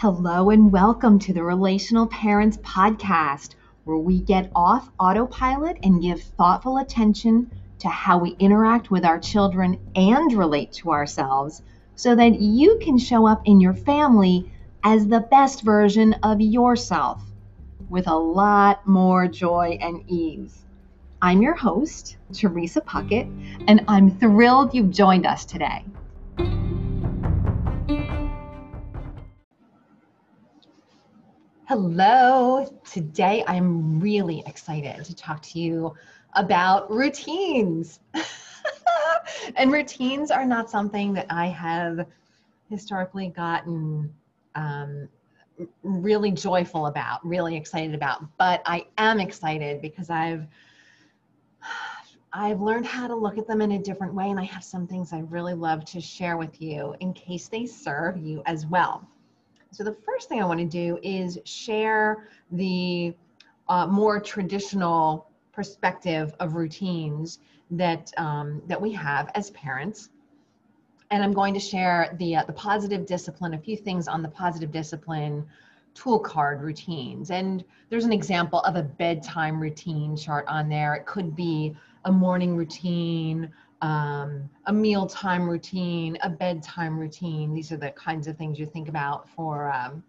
Hello and welcome to the Relational Parents Podcast, where we get off autopilot and give thoughtful attention to how we interact with our children and relate to ourselves so that you can show up in your family as the best version of yourself with a lot more joy and ease. I'm your host, Teresa Puckett, and I'm thrilled you've joined us today. Hello. Today I'm really excited to talk to you about routines. and routines are not something that I have historically gotten um, really joyful about, really excited about. But I am excited because I've I've learned how to look at them in a different way, and I have some things I really love to share with you in case they serve you as well. So the first thing I want to do is share the uh, more traditional perspective of routines that um, that we have as parents. And I'm going to share the uh, the positive discipline, a few things on the positive discipline tool card routines. And there's an example of a bedtime routine chart on there. It could be a morning routine, um, a mealtime routine, a bedtime routine. These are the kinds of things you think about for um,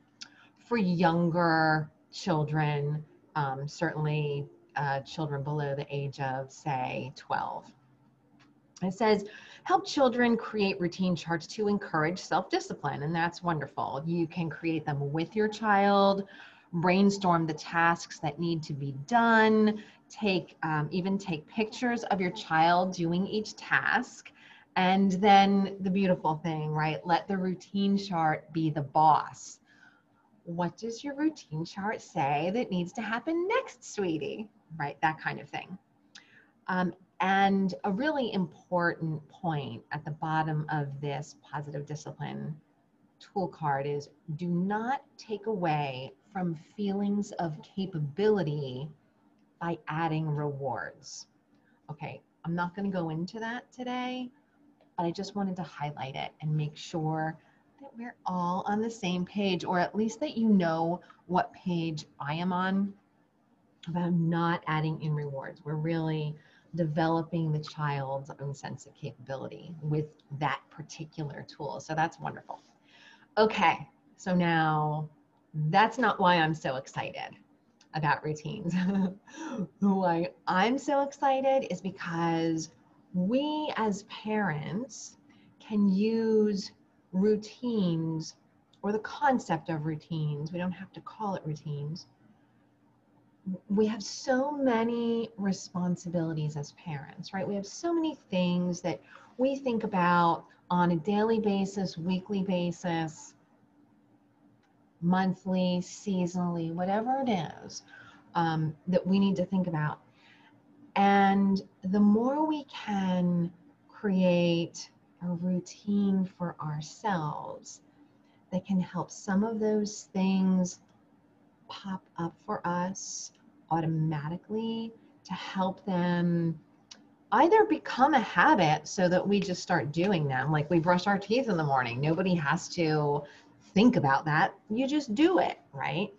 for younger children, um, certainly uh, children below the age of say 12. It says, help children create routine charts to encourage self-discipline, and that's wonderful. You can create them with your child, brainstorm the tasks that need to be done, take um, even take pictures of your child doing each task. And then the beautiful thing right let the routine chart be the boss. What does your routine chart say that needs to happen next sweetie? Right that kind of thing. Um, and a really important point at the bottom of this positive discipline tool card is do not take away from feelings of capability by adding rewards. Okay, I'm not going to go into that today, but I just wanted to highlight it and make sure that we're all on the same page, or at least that you know what page I am on about not adding in rewards. We're really developing the child's own sense of capability with that particular tool. So that's wonderful. Okay, so now that's not why I'm so excited about routines. Why I'm so excited is because we as parents can use routines or the concept of routines, we don't have to call it routines. We have so many responsibilities as parents, right? We have so many things that we think about on a daily basis, weekly basis, monthly, seasonally, whatever it is um, that we need to think about. And the more we can create a routine for ourselves that can help some of those things pop up for us automatically to help them either become a habit so that we just start doing them like we brush our teeth in the morning nobody has to think about that, you just do it, right?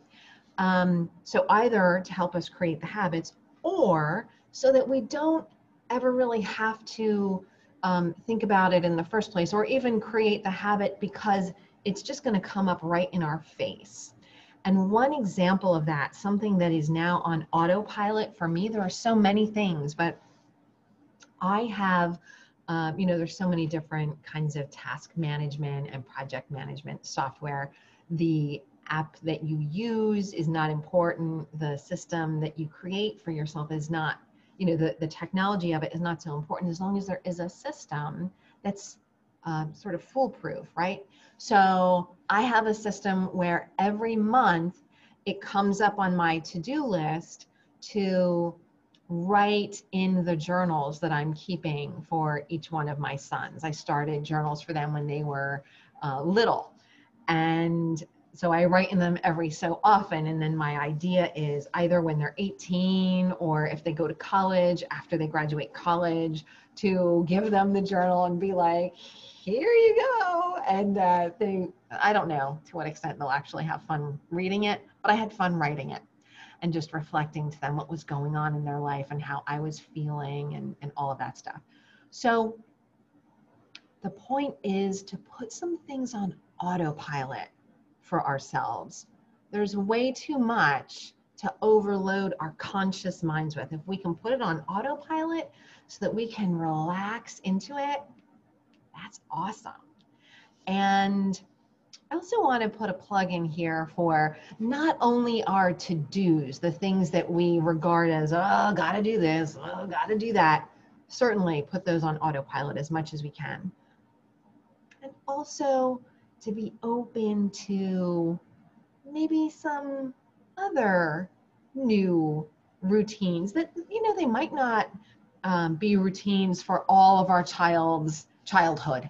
Um, so either to help us create the habits or so that we don't ever really have to um, think about it in the first place or even create the habit because it's just going to come up right in our face. And one example of that, something that is now on autopilot for me, there are so many things, but I have um, you know, there's so many different kinds of task management and project management software. The app that you use is not important. The system that you create for yourself is not, you know, the, the technology of it is not so important as long as there is a system that's um, sort of foolproof, right? So I have a system where every month it comes up on my to do list to write in the journals that I'm keeping for each one of my sons. I started journals for them when they were uh, little. And so I write in them every so often. And then my idea is either when they're 18 or if they go to college, after they graduate college, to give them the journal and be like, here you go. And uh, they, I don't know to what extent they'll actually have fun reading it, but I had fun writing it and just reflecting to them what was going on in their life and how I was feeling and, and all of that stuff. So the point is to put some things on autopilot for ourselves. There's way too much to overload our conscious minds with. If we can put it on autopilot so that we can relax into it, that's awesome. And I also want to put a plug in here for not only our to dos, the things that we regard as, oh, gotta do this, oh, gotta do that. Certainly put those on autopilot as much as we can. And also to be open to maybe some other new routines that, you know, they might not um, be routines for all of our child's childhood.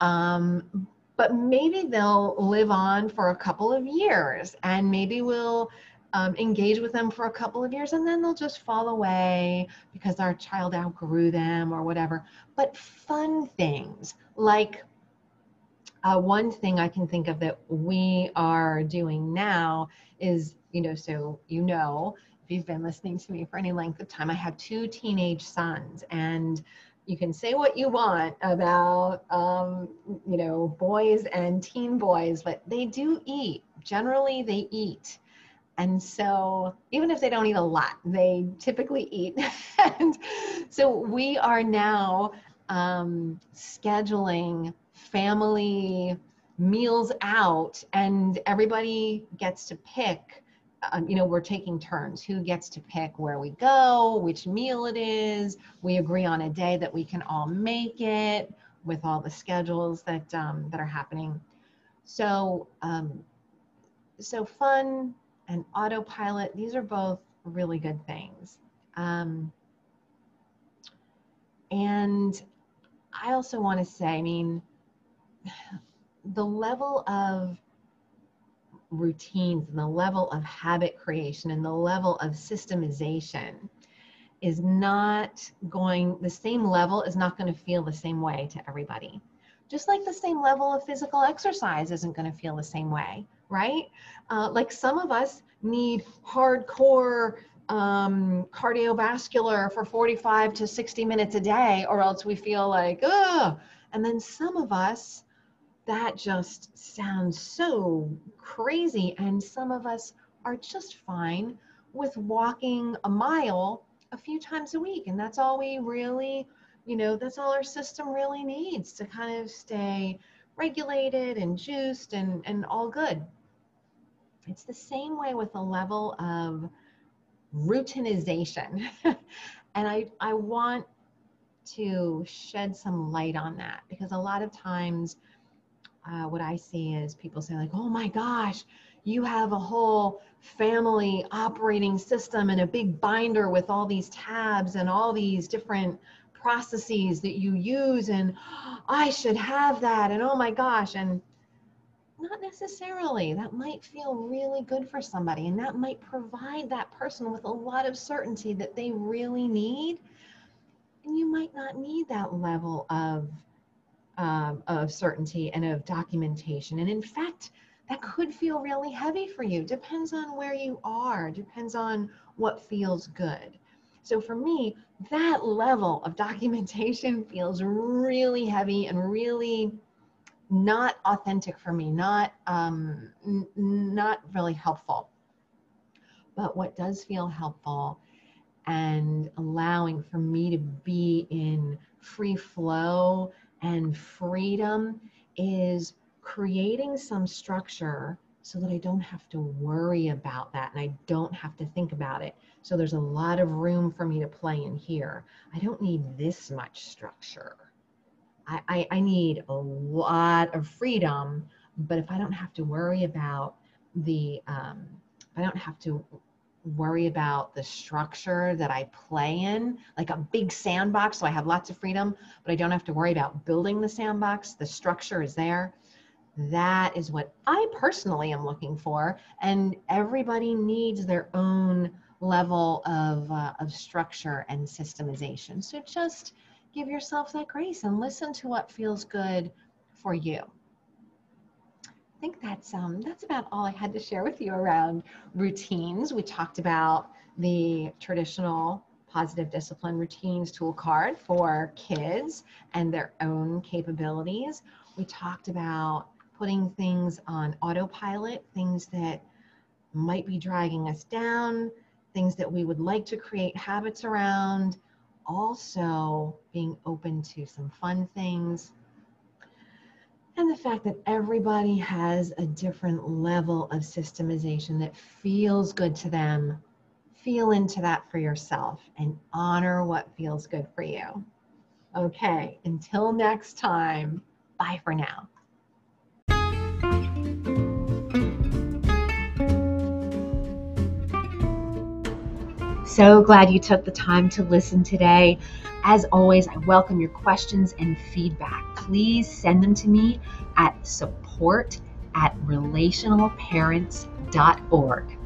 Um, but maybe they'll live on for a couple of years and maybe we'll um, engage with them for a couple of years and then they'll just fall away because our child outgrew them or whatever. But fun things like uh, one thing I can think of that we are doing now is, you know, so you know, if you've been listening to me for any length of time, I have two teenage sons and you can say what you want about um, you know boys and teen boys but they do eat. Generally they eat. And so even if they don't eat a lot they typically eat. And so we are now um, scheduling family meals out and everybody gets to pick um, you know, we're taking turns. Who gets to pick where we go, which meal it is. We agree on a day that we can all make it with all the schedules that um, that are happening. So, um, so fun and autopilot. These are both really good things. Um, and I also want to say, I mean, the level of routines and the level of habit creation and the level of systemization is not going, the same level is not going to feel the same way to everybody. Just like the same level of physical exercise isn't going to feel the same way, right? Uh, like some of us need hardcore um, cardiovascular for 45 to 60 minutes a day, or else we feel like, ugh. And then some of us that just sounds so crazy. And some of us are just fine with walking a mile a few times a week. And that's all we really, you know, that's all our system really needs to kind of stay regulated and juiced and, and all good. It's the same way with a level of routinization. and I, I want to shed some light on that because a lot of times uh, what I see is people say like, oh my gosh, you have a whole family operating system and a big binder with all these tabs and all these different processes that you use and I should have that and oh my gosh and not necessarily. That might feel really good for somebody and that might provide that person with a lot of certainty that they really need. And you might not need that level of um, of certainty and of documentation. And in fact, that could feel really heavy for you. Depends on where you are, depends on what feels good. So for me, that level of documentation feels really heavy and really not authentic for me, not um, not really helpful. But what does feel helpful and allowing for me to be in free flow and freedom is creating some structure so that I don't have to worry about that and I don't have to think about it. So there's a lot of room for me to play in here. I don't need this much structure. I, I, I need a lot of freedom, but if I don't have to worry about the, um, I don't have to worry about the structure that I play in, like a big sandbox, so I have lots of freedom, but I don't have to worry about building the sandbox. The structure is there. That is what I personally am looking for. And everybody needs their own level of, uh, of structure and systemization. So just give yourself that grace and listen to what feels good for you. I think that's um, that's about all I had to share with you around routines. We talked about the traditional positive discipline routines tool card for kids and their own capabilities. We talked about putting things on autopilot, things that might be dragging us down, things that we would like to create habits around, also being open to some fun things. And the fact that everybody has a different level of systemization that feels good to them. Feel into that for yourself and honor what feels good for you. Okay, until next time, bye for now. So glad you took the time to listen today. As always, I welcome your questions and feedback. Please send them to me at support at relationalparents.org.